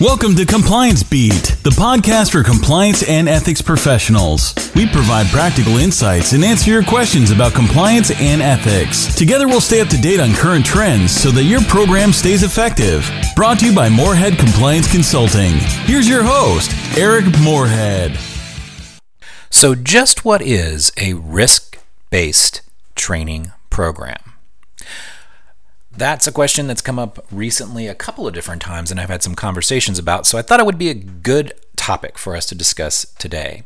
Welcome to Compliance Beat, the podcast for compliance and ethics professionals. We provide practical insights and answer your questions about compliance and ethics. Together, we'll stay up to date on current trends so that your program stays effective. Brought to you by Moorhead Compliance Consulting. Here's your host, Eric Moorhead. So, just what is a risk based training program? That's a question that's come up recently a couple of different times, and I've had some conversations about, so I thought it would be a good topic for us to discuss today.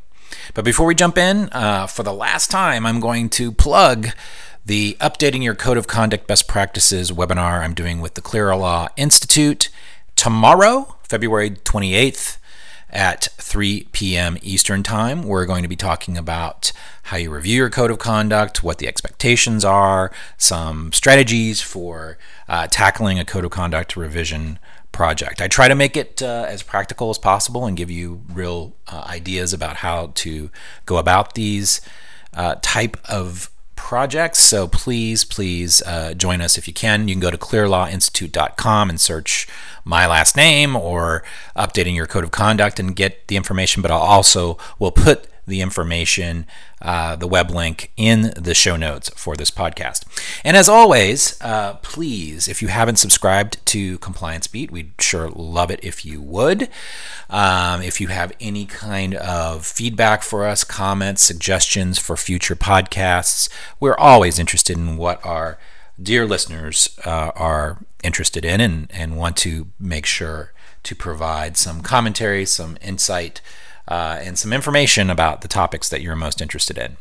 But before we jump in, uh, for the last time, I'm going to plug the Updating Your Code of Conduct Best Practices webinar I'm doing with the Clear Law Institute tomorrow, February 28th at 3 p.m. Eastern Time. We're going to be talking about how you review your code of conduct, what the expectations are, some strategies for uh, tackling a code of conduct revision project. I try to make it uh, as practical as possible and give you real uh, ideas about how to go about these uh, type of projects. So please, please uh, join us if you can. You can go to clearlawinstitute.com and search my last name or updating your code of conduct and get the information. But I'll also will put the information, uh, the web link in the show notes for this podcast. And as always, uh, please, if you haven't subscribed to Compliance Beat, we'd sure love it if you would. Um, if you have any kind of feedback for us, comments, suggestions for future podcasts, we're always interested in what our dear listeners uh, are interested in and, and want to make sure to provide some commentary, some insight uh, and some information about the topics that you're most interested in.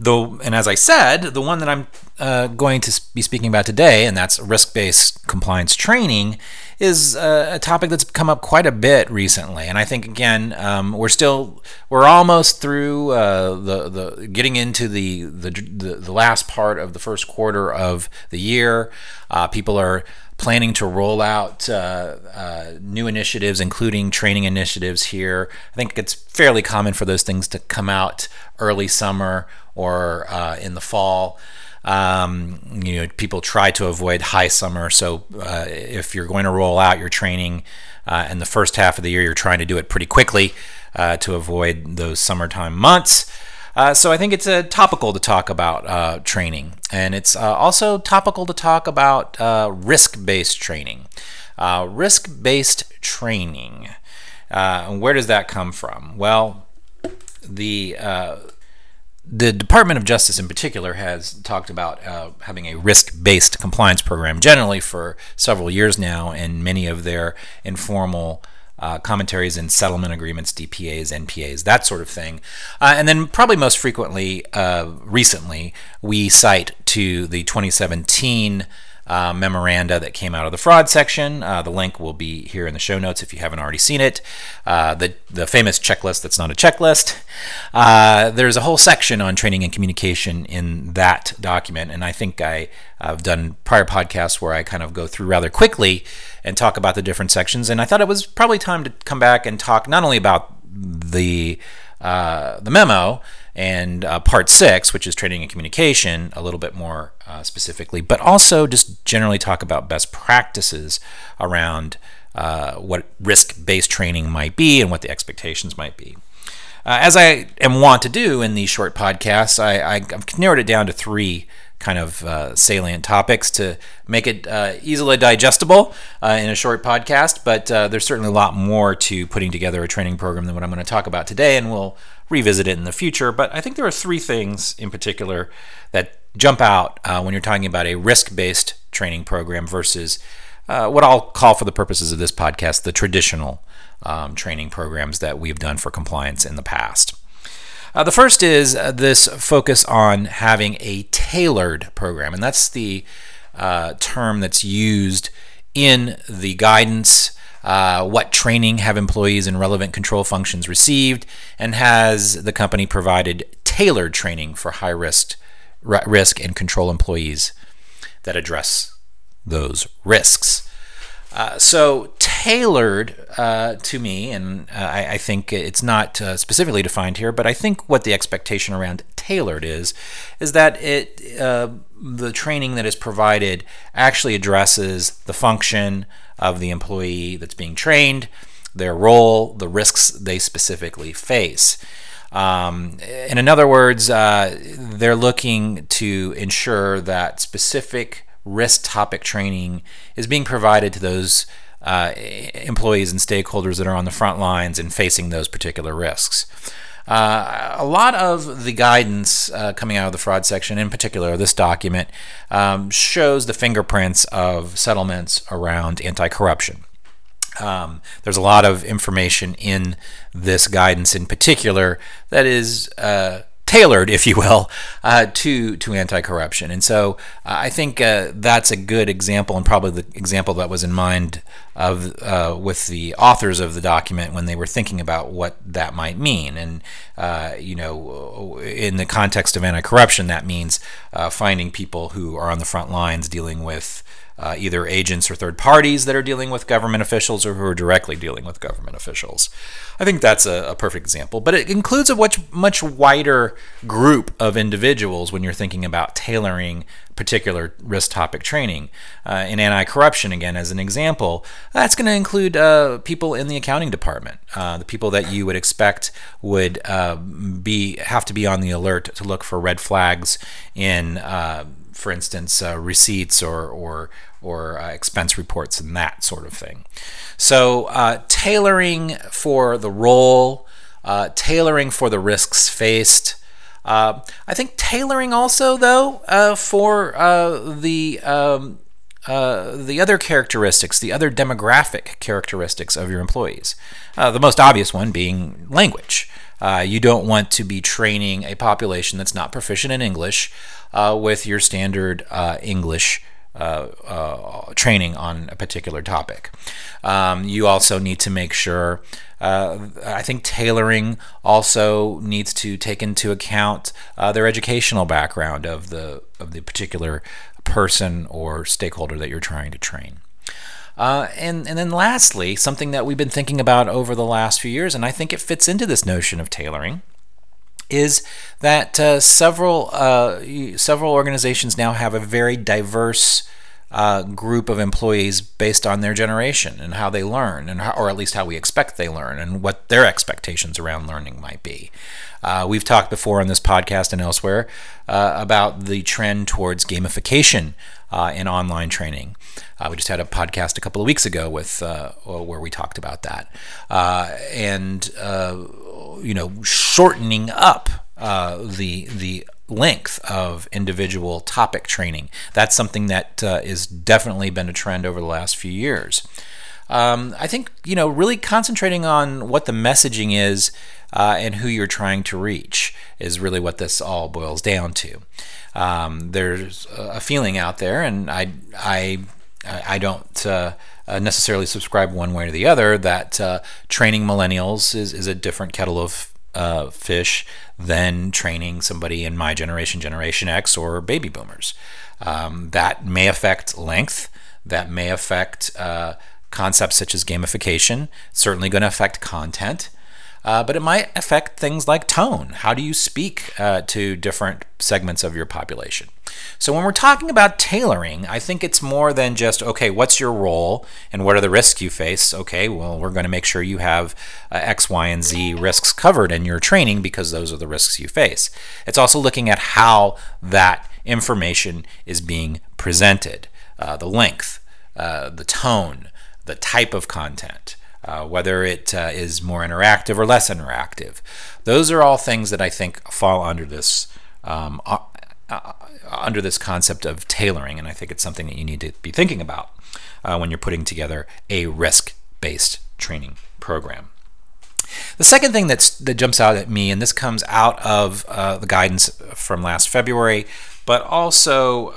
Though, and as I said, the one that I'm uh, going to be speaking about today, and that's risk-based compliance training, is uh, a topic that's come up quite a bit recently. And I think again, um, we're still we're almost through uh, the the getting into the, the the the last part of the first quarter of the year. Uh, people are planning to roll out uh, uh, new initiatives, including training initiatives here. I think it's fairly common for those things to come out early summer or uh, in the fall. Um, you know, people try to avoid high summer. So uh, if you're going to roll out your training uh, in the first half of the year, you're trying to do it pretty quickly uh, to avoid those summertime months. Uh, so I think it's uh, topical to talk about uh, training, and it's uh, also topical to talk about uh, risk-based training. Uh, risk-based training. where does that come from? Well, the the Department of Justice, in particular, has talked about having a risk-based compliance program generally for several years now, and many of their informal uh, commentaries and settlement agreements, DPAs, NPAs, that sort of thing. Uh, and then, probably most frequently, uh, recently, we cite to the 2017 uh, memoranda that came out of the fraud section. Uh, the link will be here in the show notes if you haven't already seen it. Uh, the, the famous checklist that's not a checklist. Uh, there's a whole section on training and communication in that document, and I think I, I've done prior podcasts where I kind of go through rather quickly and talk about the different sections. And I thought it was probably time to come back and talk not only about the uh, the memo and uh, part six, which is training and communication, a little bit more uh, specifically, but also just generally talk about best practices around uh, what risk based training might be and what the expectations might be. Uh, as I am wont to do in these short podcasts, I, have narrowed it down to three kind of uh, salient topics to make it uh, easily digestible in a short podcast. But there's certainly a lot more to putting together a training program than what I'm going to talk about today, and we'll revisit it in the future. But I think there are three things in particular that jump out uh, when you're talking about a risk based training program versus uh, what I'll call, for the purposes of this podcast, the traditional um, training programs that we've done for compliance in the past. Uh, the first is uh, this focus on having a tailored program, and that's the uh, term that's used in the guidance. Uh, what training have employees in relevant control functions received, and has the company provided tailored training for high risk, risk and control employees that address those risks? Uh, so tailored uh, to me, and uh, I, I, think it's not uh, specifically defined here, but I think what the expectation around tailored is, is that it uh, the training that is provided actually addresses the function of the employee that's being trained, their role, the risks they specifically face. Um, in other words, uh, they're looking to ensure that specific risk topic training is being provided to those uh, employees and stakeholders that are on the front lines and facing those particular risks. Uh, a lot of the guidance uh, coming out of the fraud section, in particular this document, um, shows the fingerprints of settlements around anti corruption. Um, there's a lot of information in this guidance in particular that is uh, tailored, if you will, uh, to to anti-corruption. And so uh, I think uh, that's a good example, and probably the example that was in mind of uh, with the authors of the document when they were thinking about what that might mean. And uh, you know, in the context of anti-corruption, that means uh, finding people who are on the front lines dealing with uh, either agents or third parties that are dealing with government officials or who are directly dealing with government officials. I think that's a, a perfect example. But it includes a much, much wider group of individuals when you're thinking about tailoring particular risk topic training. Uh, in anti corruption, again, as an example, that's going to include uh, people in the accounting department, uh, the people that you would expect would uh, be have to be on the alert to look for red flags in uh, for instance, uh, receipts or or or uh, expense reports and that sort of thing. So uh, tailoring for the role, uh, tailoring for the risks faced. Uh, I think tailoring also though uh, for the um, the other characteristics, the other demographic characteristics of your employees. the most obvious one being language. Uh, you don't want to be training a population that's not proficient in English uh, with your standard uh, English uh, uh, training on a particular topic. Um, you also need to make sure. Uh, I think tailoring also needs to take into account their educational background of the of the particular person or stakeholder that you're trying to train. Uh, and, and then lastly, something that we've been thinking about over the last few years, and I think it fits into this notion of tailoring, is that uh, several uh, several organizations now have a very diverse uh, group of employees based on their generation and how they learn, and how, or at least how we expect they learn, and what their expectations around learning might be. Uh, we've talked before on this podcast and elsewhere uh, about the trend towards gamification uh, in online training. Uh, we just had a podcast a couple of weeks ago with uh, where we talked about that, uh, and uh, you know, shortening up uh, the the length of individual topic training. That's something that is definitely been a trend over the last few years. Um, I think you know, really concentrating on what the messaging is and who you're trying to reach is really what this all boils down to. Um, there's a feeling out there, and I, I, I don't uh, uh, necessarily subscribe one way or the other that uh, training millennials is, is a different kettle of uh, fish than training somebody in my generation, Generation X, or baby boomers. Um, that may affect length. That may affect uh, concepts such as gamification. Certainly going to affect content uh, but it might affect things like tone. How do you speak uh, to different segments of your population? So, when we're talking about tailoring, I think it's more than just, okay, what's your role and what are the risks you face? Okay, well, we're going to make sure you have uh, X, Y, and Z risks covered in your training because those are the risks you face. It's also looking at how that information is being presented, uh, the length, uh, the tone, the type of content uh, whether it uh, is more interactive or less interactive. Those are all things that I think fall under this um, uh, uh under this concept of tailoring, and I think it's something that you need to be thinking about uh, when you're putting together a risk-based training program. The second thing that's, that jumps out at me, and this comes out of uh, the guidance from last February, but also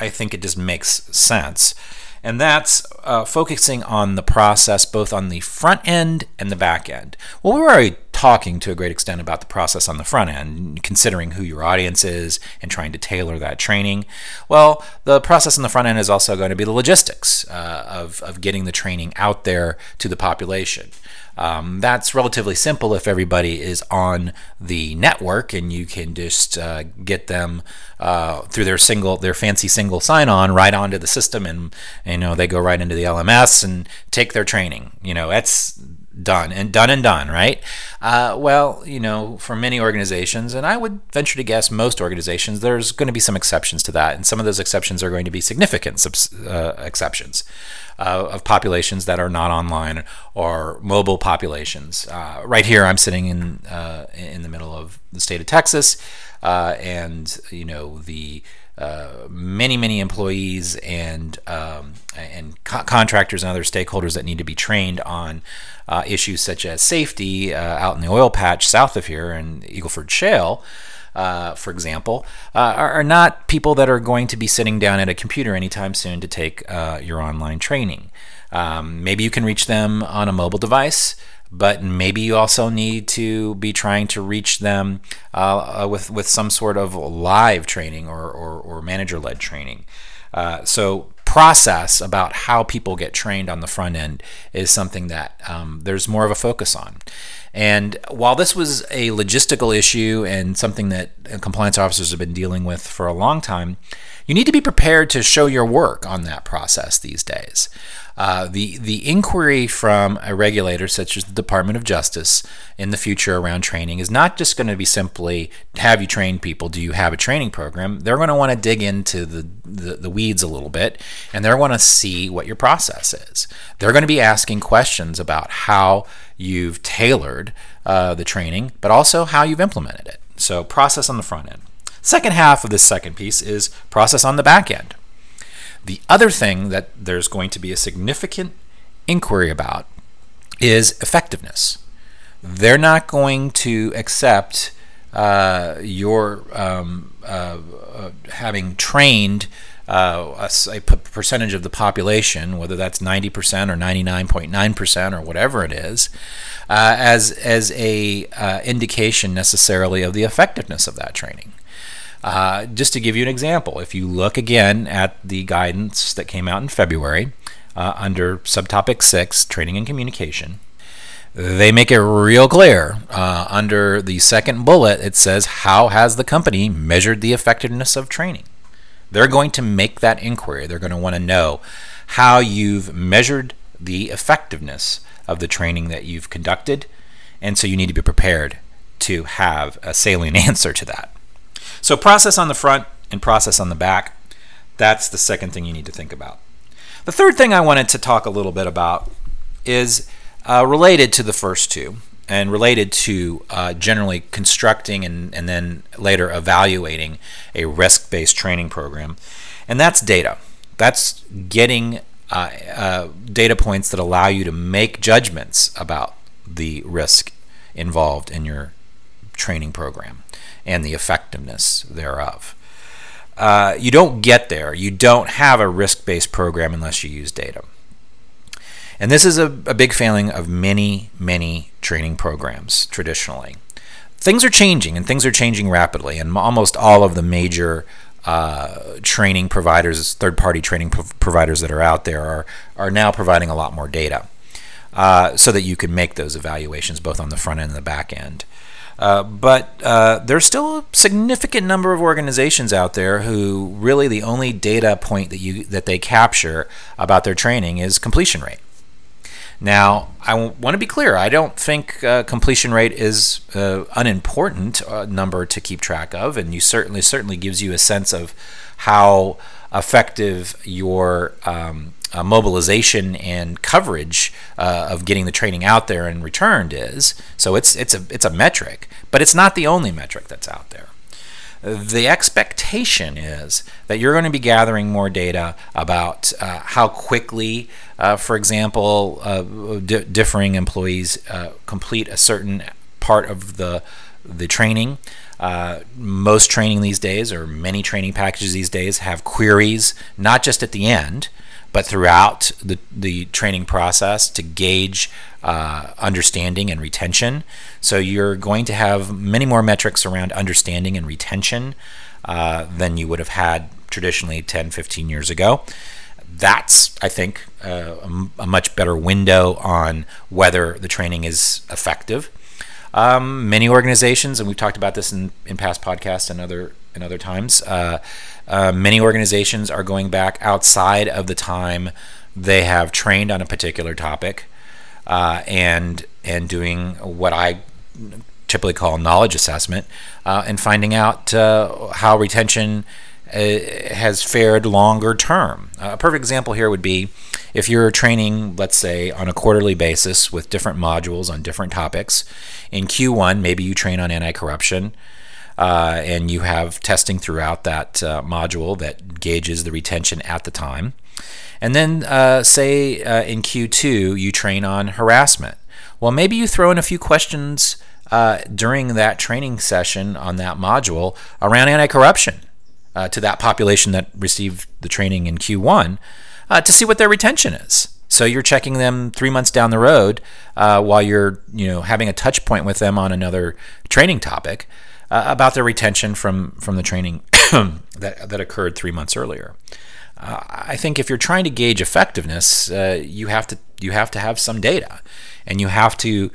I think it just makes sense, and that's uh, focusing on the process both on the front end and the back end. Well, we're already talking to a great extent about the process on the front end, considering who your audience is and trying to tailor that training. Well, the process on the front end is also going to be the logistics uh, of, of getting the training out there to the population. Um, that's relatively simple if everybody is on the network and you can just uh, get them uh, through their single, their fancy single sign-on right onto the system, and you know they go right into the LMS and take their training. You know that's done and done and done, right? Uh, well, you know, for many organizations, and I would venture to guess most organizations, there's going to be some exceptions to that, and some of those exceptions are going to be significant uh, exceptions uh, of populations that are not online or mobile populations. Uh, right here, I'm sitting in uh, in the middle of the state of Texas, uh, and you know the uh, many, many employees and um, and co- contractors and other stakeholders that need to be trained on uh, issues such as safety uh, out in the oil patch south of here in Eagleford Shale. Uh, for example, uh, are, are, not people that are going to be sitting down at a computer anytime soon to take your online training. Um, maybe you can reach them on a mobile device but maybe you also need to be trying to reach them uh, uh with with some sort of live training or or, or manager led training. Uh, so process about how people get trained on the front end is something that um, there's more of a focus on. And while this was a logistical issue and something that compliance officers have been dealing with for a long time, you need to be prepared to show your work on that process these days. Uh, the the inquiry from a regulator such as the Department of Justice in the future around training is not just going to be simply have you trained people? Do you have a training program? They're going to want to dig into the, the, the weeds a little bit, and they're going to see what your process is. They're going to be asking questions about how you've tailored uh, the training, but also how you've implemented it. So process on the front end. Second half of this second piece is process on the back end. The other thing that there's going to be a significant inquiry about is effectiveness. They're not going to accept uh, your um, uh, uh, having trained uh, a, percentage of the population, whether that's 90% or 99.9% or whatever it is, uh, as as a uh, indication necessarily of the effectiveness of that training. Uh, just to give you an example, if you look again at the guidance that came out in February uh, under subtopic 6, training and communication, they make it real clear. Uh, under the second bullet, it says, How has the company measured the effectiveness of training? They're going to make that inquiry. They're going to want to know how you've measured the effectiveness of the training that you've conducted. And so you need to be prepared to have a salient answer to that. So process on the front and process on the back. That's the second thing you need to think about. The third thing I wanted to talk a little bit about is uh, related to the first two and related to uh, generally constructing and, and then later evaluating a risk based training program. And that's data. That's getting uh, uh, data points that allow you to make judgments about the risk involved in your training program and the effectiveness thereof. Uh, you don't get there. You don't have a risk based program unless you use data. And this is a, a big failing of many, many training programs traditionally. Things are changing and things are changing rapidly, and almost all of the major uh, training providers, third party training pro- providers that are out there, are, are now providing a lot more data uh, so that you can make those evaluations both on the front end and the back end. Uh, but uh, there's still a significant number of organizations out there who really the only data point that you that they capture about their training is completion rate. Now, I want to be clear. I don't think uh, completion rate is an uh, unimportant uh, number to keep track of, and you certainly certainly gives you a sense of how effective your um, uh, mobilization and coverage uh, of getting the training out there and returned is. So it's it's a it's a metric, but it's not the only metric that's out there. The expectation is that you're going to be gathering more data about uh, how quickly, uh, for example, uh, differing employees uh, complete a certain part of the the training. Uh, most training these days, or many training packages these days, have queries not just at the end, but throughout the, the training process to gauge uh, understanding and retention. So you're going to have many more metrics around understanding and retention uh, than you would have had traditionally 10, 15 years ago. That's, I think, uh, a, much better window on whether the training is effective. Um, many organizations, and we've talked about this in, in past podcasts and other and other times, uh, uh, many organizations are going back outside of the time they have trained on a particular topic uh, and and doing what I typically call knowledge assessment uh, and finding out uh, how retention uh, has fared longer term. a perfect example here would be if you're training, let's say, on a quarterly basis with different modules on different topics. In Q1, maybe you train on anti corruption. Uh, and you have testing throughout that uh, module that gauges the retention at the time. And then, uh, say uh, in Q2, you train on harassment. Well, maybe you throw in a few questions uh, during that training session on that module around anti corruption uh, to that population that received the training in Q1 to see what their retention is. So you're checking them three months down the road while you're, you know, having a touch point with them on another training topic uh, about their retention from from the training that that occurred three months earlier. Uh, I think if you're trying to gauge effectiveness, uh, you have to you have to have some data, and you have to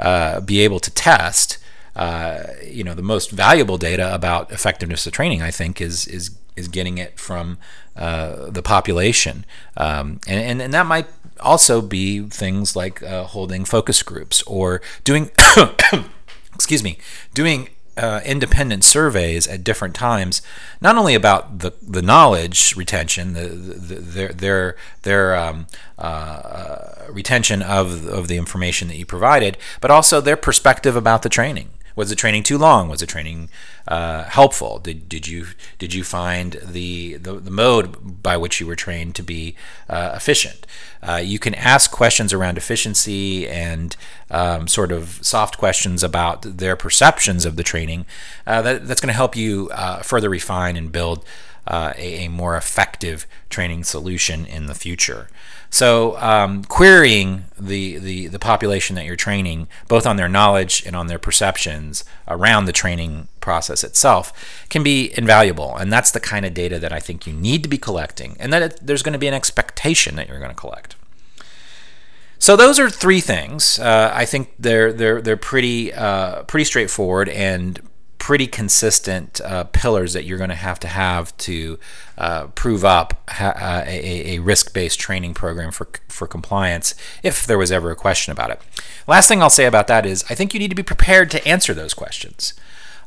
uh, be able to test. Uh, you know, the most valuable data about effectiveness of training, I think, is is is getting it from uh, the population, um, and, and and that might also be things like holding focus groups or doing excuse me, doing uh, independent surveys at different times, not only about the, the knowledge retention, the, the, their their their um, uh, retention of of the information that you provided, but also their perspective about the training. Was the training too long? Was the training uh, helpful? Did, did you did you find the, the, the mode by which you were trained to be uh, efficient? Uh, you can ask questions around efficiency and um, sort of soft questions about their perceptions of the training. Uh, that, that's going to help you uh, further refine and build uh, a, a, more effective training solution in the future. So, um, querying the, the, the population that you're training, both on their knowledge and on their perceptions around the training process itself, can be invaluable. And that's the kind of data that I think you need to be collecting, and that it, there's going to be an expectation that you're going to collect. So those are three things. Uh, I think they're they're they're pretty uh, pretty straightforward and pretty consistent uh, pillars that you're going to have to have to uh, prove up ha- uh, a, a risk-based training program for for compliance if there was ever a question about it. Last thing I'll say about that is I think you need to be prepared to answer those questions.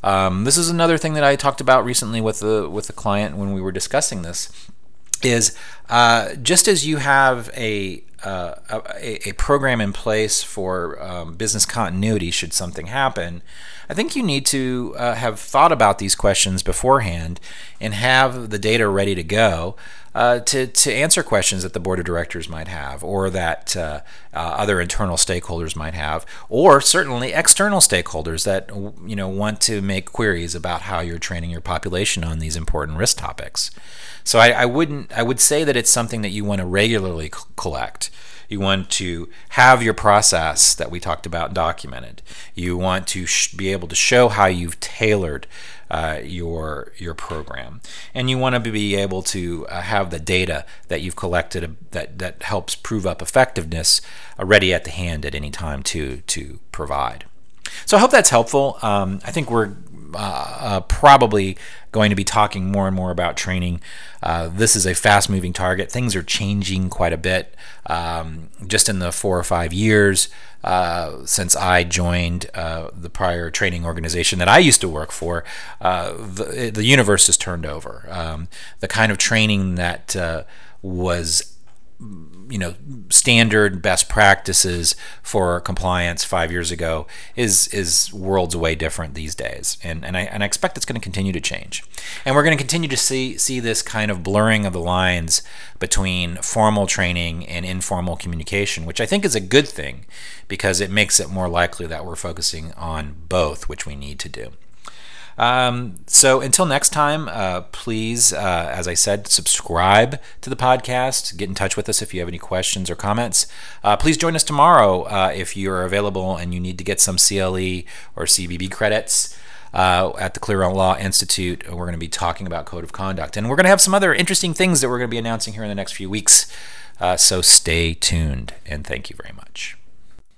Um, this is another thing that I talked about recently with the with the client when we were discussing this. Is uh, just as you have a uh, a, a, program in place for um, business continuity should something happen, I think you need to uh, have thought about these questions beforehand and have the data ready to go uh, to, to answer questions that the board of directors might have or that uh, uh, other internal stakeholders might have or certainly external stakeholders that you know want to make queries about how you're training your population on these important risk topics. So I, I wouldn't. I would say that it's something that you want to regularly c- collect. You want to have your process that we talked about documented. You want to sh- be able to show how you've tailored uh, your your program, and you want to be able to uh, have the data that you've collected uh, that that helps prove up effectiveness uh, ready at the hand at any time to to provide. So I hope that's helpful. Um, I think we're uh, uh, probably going to be talking more and more about training. Uh, this is a fast moving target. Things are changing quite a bit um, just in the four or five years uh, since I joined the prior training organization that I used to work for. The, the universe has turned over. Um, the kind of training that was you know standard best practices for compliance five years ago is is worlds away different these days. And and I, and I expect it's going to continue to change. And we're going to continue to see see this kind of blurring of the lines between formal training and informal communication which I think is a good thing because it makes it more likely that we're focusing on both which we need to do Um, so until next time, uh, please, uh, as I said, subscribe to the podcast. Get in touch with us if you have any questions or comments. Uh, please join us tomorrow uh, if you're available and you need to get some CLE or CCB credits. Uh, at the Clear Law Institute, we're going to be talking about code of conduct, and we're going to have some other interesting things that we're going to be announcing here in the next few weeks. Uh, so stay tuned, and thank you very much.